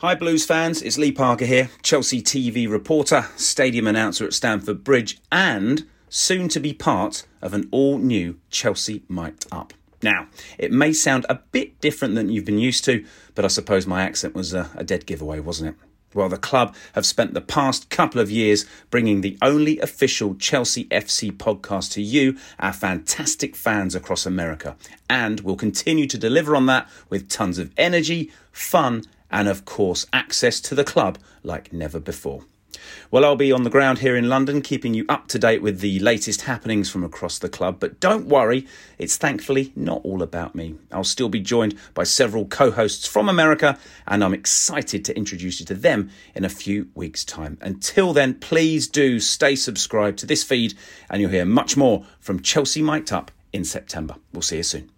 Hi, Blues fans. It's Lee Parker here, Chelsea TV reporter, stadium announcer at Stamford Bridge, and soon to be part of an all new Chelsea Mic'd Up. Now, it may sound a bit different than you've been used to, but I suppose my accent was a, a dead giveaway, wasn't it? Well, the club have spent the past couple of years bringing the only official Chelsea FC podcast to you, our fantastic fans across America, and will continue to deliver on that with tons of energy, fun, and of course, access to the club like never before. Well, I'll be on the ground here in London, keeping you up to date with the latest happenings from across the club. But don't worry, it's thankfully not all about me. I'll still be joined by several co hosts from America, and I'm excited to introduce you to them in a few weeks' time. Until then, please do stay subscribed to this feed, and you'll hear much more from Chelsea Mic'd Up in September. We'll see you soon.